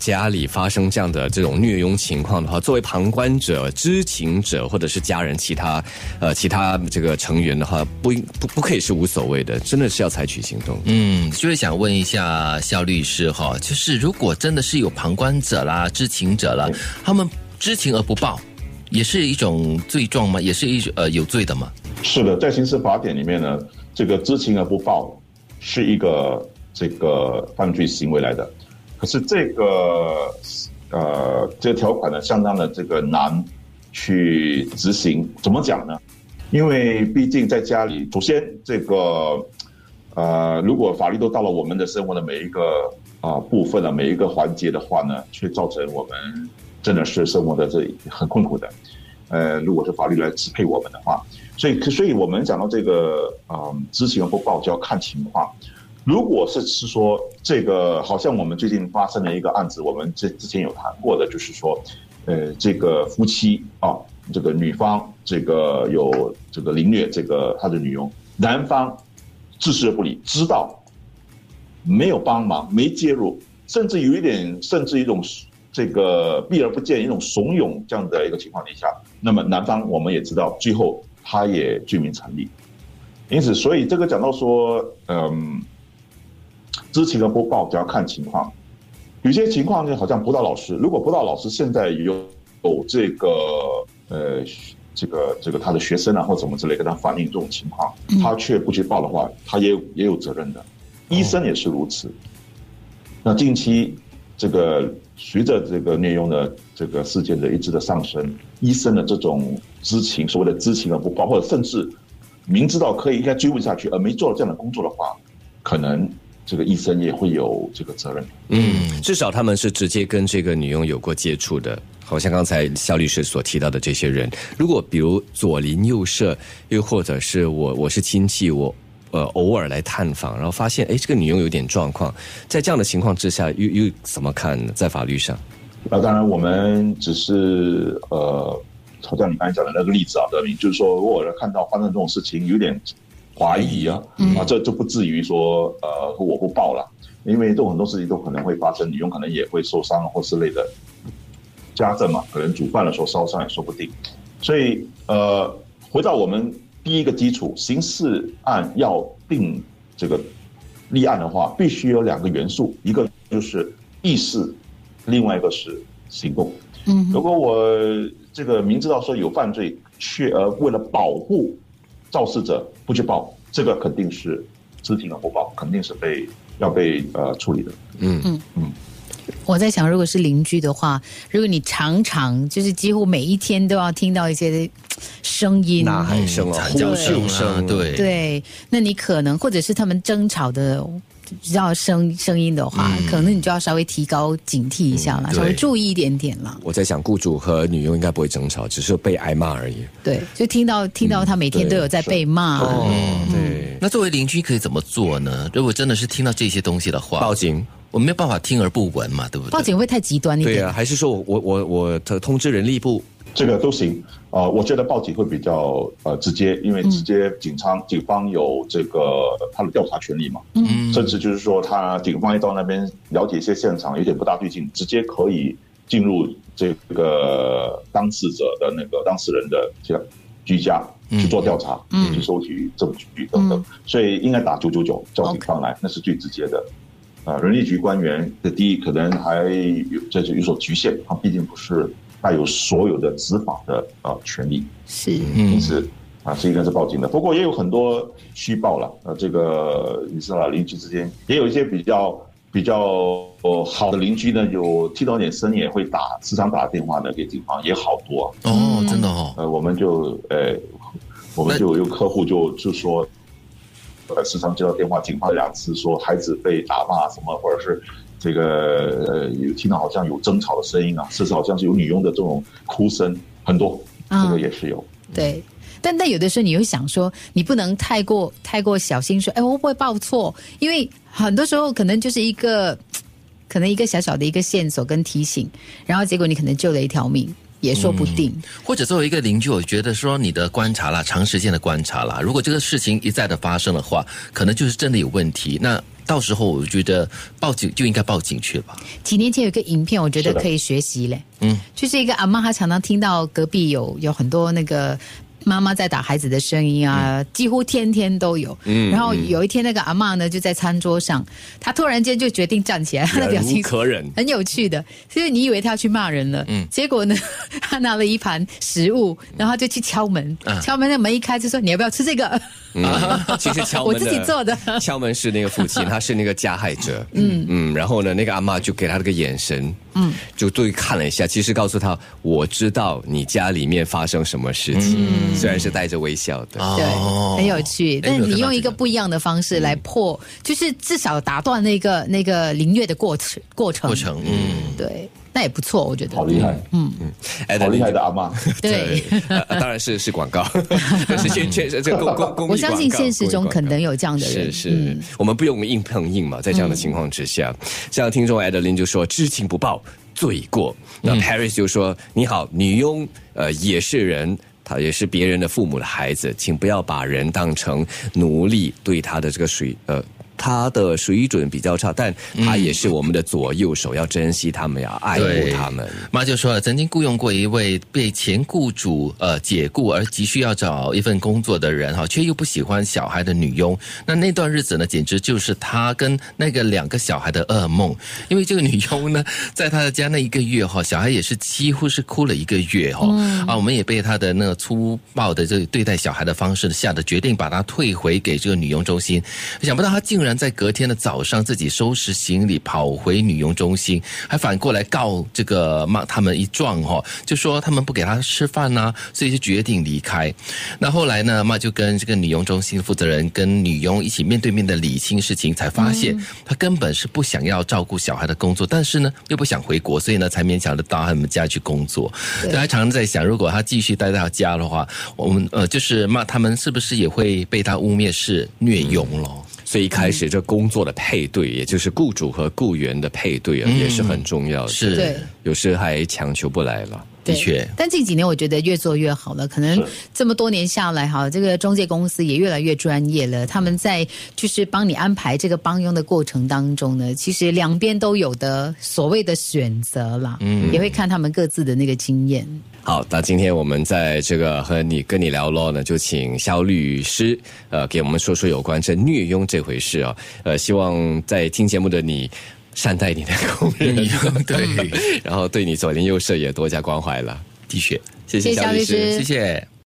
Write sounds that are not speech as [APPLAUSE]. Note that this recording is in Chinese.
家里发生这样的这种虐佣情况的话，作为旁观者、知情者或者是家人其他呃其他这个成员的话，不不不可以是无所谓的，真的是要采取行动。嗯，就是想问一下肖律师哈，就是如果真的是有旁观者啦、知情者啦，他们知情而不报，也是一种罪状吗？也是一呃有罪的吗？是的，在刑事法典里面呢，这个知情而不报是一个这个犯罪行为来的。可是这个呃，这个条款呢，相当的这个难去执行。怎么讲呢？因为毕竟在家里，首先这个呃，如果法律都到了我们的生活的每一个啊部分的每一个环节的话呢，却造成我们真的是生活的这很困苦的。呃，如果是法律来支配我们的话，所以所以我们讲到这个啊，知情不报就要看情况。如果是是说这个，好像我们最近发生了一个案子，我们之之前有谈过的，就是说，呃，这个夫妻啊，这个女方这个有这个凌虐这个他的女佣，男方置之不理，知道没有帮忙，没介入，甚至有一点，甚至一种这个避而不见，一种怂恿这样的一个情况底下，那么男方我们也知道，最后他也罪名成立，因此，所以这个讲到说，嗯。知情的播报只要看情况，有些情况就，好像辅导老师，如果辅导老师现在有有这个呃这个这个他的学生啊或怎么之类跟他反映这种情况，他却不去报的话，他也也有责任的。医生也是如此。那近期这个随着这个内容的这个事件的一直的上升，医生的这种知情所谓的知情而不报，或者甚至明知道可以应该追问下去而没做这样的工作的话，可能。这个医生也会有这个责任。嗯，至少他们是直接跟这个女佣有过接触的，好像刚才肖律师所提到的这些人。如果比如左邻右舍，又或者是我我是亲戚，我呃偶尔来探访，然后发现哎这个女佣有点状况，在这样的情况之下，又又怎么看呢？在法律上？那当然，我们只是呃，好像你刚才讲的那个例子啊，德明，就是说，如果看到发生这种事情，有点。怀疑啊，啊，这就不至于说，呃，我不报了，因为这种很多事情都可能会发生，女佣可能也会受伤或之类的，家政嘛，可能煮饭的时候烧伤也说不定，所以，呃，回到我们第一个基础，刑事案要定这个立案的话，必须有两个元素，一个就是意识，另外一个是行动。嗯，如果我这个明知道说有犯罪，却而为了保护。肇事者不去报，这个肯定是知情而不报，肯定是被要被呃处理的。嗯嗯嗯。我在想，如果是邻居的话，如果你常常就是几乎每一天都要听到一些声音、呐喊声啊、呼救声，对对，那你可能或者是他们争吵的。要声声音的话，可能你就要稍微提高警惕一下了，稍微注意一点点了。我在想，雇主和女佣应该不会争吵，只是被挨骂而已。对，就听到听到他每天都有在被骂。哦，对。那作为邻居可以怎么做呢？如果真的是听到这些东西的话，报警。我没有办法听而不闻嘛，对不对？报警会太极端一点。对啊，还是说我我我我通知人力部？这个都行。啊，我觉得报警会比较呃直接，因为直接警方警方有这个他的调查权利嘛，嗯，甚至就是说他警方一到那边了解一些现场有点不大对劲，直接可以进入这个当事者的那个当事人的家居家去做调查，嗯，去收集证据等等，所以应该打九九九叫警方来，那是最直接的。啊，人力局官员的第一可能还有这就有所局限，他毕竟不是。带有所有的执法的呃权利，是，因此啊是应该是报警的。不过也有很多虚报了，呃，这个你知道邻居之间也有一些比较比较好的邻居呢，有听到点声音也会打，时常打电话呢给警方，也好多哦，真的哦。呃，我们就呃，我们就有客户就就说，呃，时常接到电话，警方两次说孩子被打骂什么，或者是。这个呃，有听到好像有争吵的声音啊，甚至好像是有女佣的这种哭声，很多，这个也是有。对，但但有的时候你又想说，你不能太过太过小心，说，哎，我不会报错，因为很多时候可能就是一个，可能一个小小的一个线索跟提醒，然后结果你可能救了一条命，也说不定。或者作为一个邻居，我觉得说你的观察啦，长时间的观察啦，如果这个事情一再的发生的话，可能就是真的有问题。那到时候我觉得报警就应该报警去了吧。几年前有个影片，我觉得可以学习嘞。嗯，就是一个阿妈，她常常听到隔壁有有很多那个。妈妈在打孩子的声音啊，几乎天天都有。嗯然后有一天，那个阿妈呢就在餐桌上，她突然间就决定站起来，她的表情可忍。很有趣的，所以你以为她要去骂人了，嗯，结果呢，她拿了一盘食物，然后他就去敲门，啊。敲门那门一开就说你要不要吃这个？嗯，[LAUGHS] 其实敲 [LAUGHS] 我自己做的。敲门是那个父亲，[LAUGHS] 他是那个加害者。嗯。嗯，然后呢，那个阿妈就给他那个眼神，嗯，就对看了一下，其实告诉他，我知道你家里面发生什么事情，虽然是带着微笑的。对，哦很有趣。哎但你用一个不一样的方式来破，就是至少打断那个那个凌虐的过程过程。过程，嗯，对，那也不错，我觉得。好厉害，哎好厉害的阿妈。[LAUGHS] 对，呃当然是是广告，[LAUGHS] 是先确实这个公公公益我相信现实中可能有这样的人。是是，嗯我们不用硬碰硬嘛，在这样的情况之下，像听众 Adeline 就说知情不报罪过，那 Paris 就说你好，女佣呃也是人。也是别人的父母的孩子，请不要把人当成奴隶，对他的这个水呃，他的水准比较差，但他也是我们的左右手，要珍惜他们，要爱护对他们。妈就说了，曾经雇佣过一位被前雇主呃解雇而急需要找一份工作的人哈，却又不喜欢小孩的女佣。那那段日子呢，简直就是他跟那个两个小孩的噩梦。因为这个女佣呢，在他的家那一个月哈，小孩也是几乎是哭了一个月哈。啊，我们也被他的那个粗暴的这个对待小孩的方式吓得决定把他退回给这个女佣中心。想不到他竟然在隔天的早上自己收拾行李跑回女佣中心，还反过来告这个骂他们一状哈、哦，就说他们不给他吃饭呐、所以就决定离开。那后来呢，妈就跟这个女佣中心负责人跟女佣一起面对面的理清事情，才发现他根本是不想要照顾小孩的工作，但是呢又不想回国，所以呢才勉强的到他们家去工作。对所以他常常在想，如果他继续待在他家的话，我们呃就是骂他们是不是也会被他污蔑是虐佣咯？所以一开始这工作的配对，也就是雇主和雇员的配对啊，也是很重要的。是对有时还强求不来了。的确但近几年我觉得越做越好了，可能是这么多年下来，哈，这个中介公司也越来越专业了。他们在就是帮你安排这个帮佣的过程当中呢，其实两边都有的所谓的选择啦，嗯，也会看他们各自的那个经验。好，那今天我们在这个和你跟你聊咯呢，就请肖律师呃给我们说说有关这虐佣这回事啊。呃，希望在听节目的你善待你的工人，对，[LAUGHS] 然后对你左邻右舍也多加关怀了。的确，谢谢肖律师谢谢。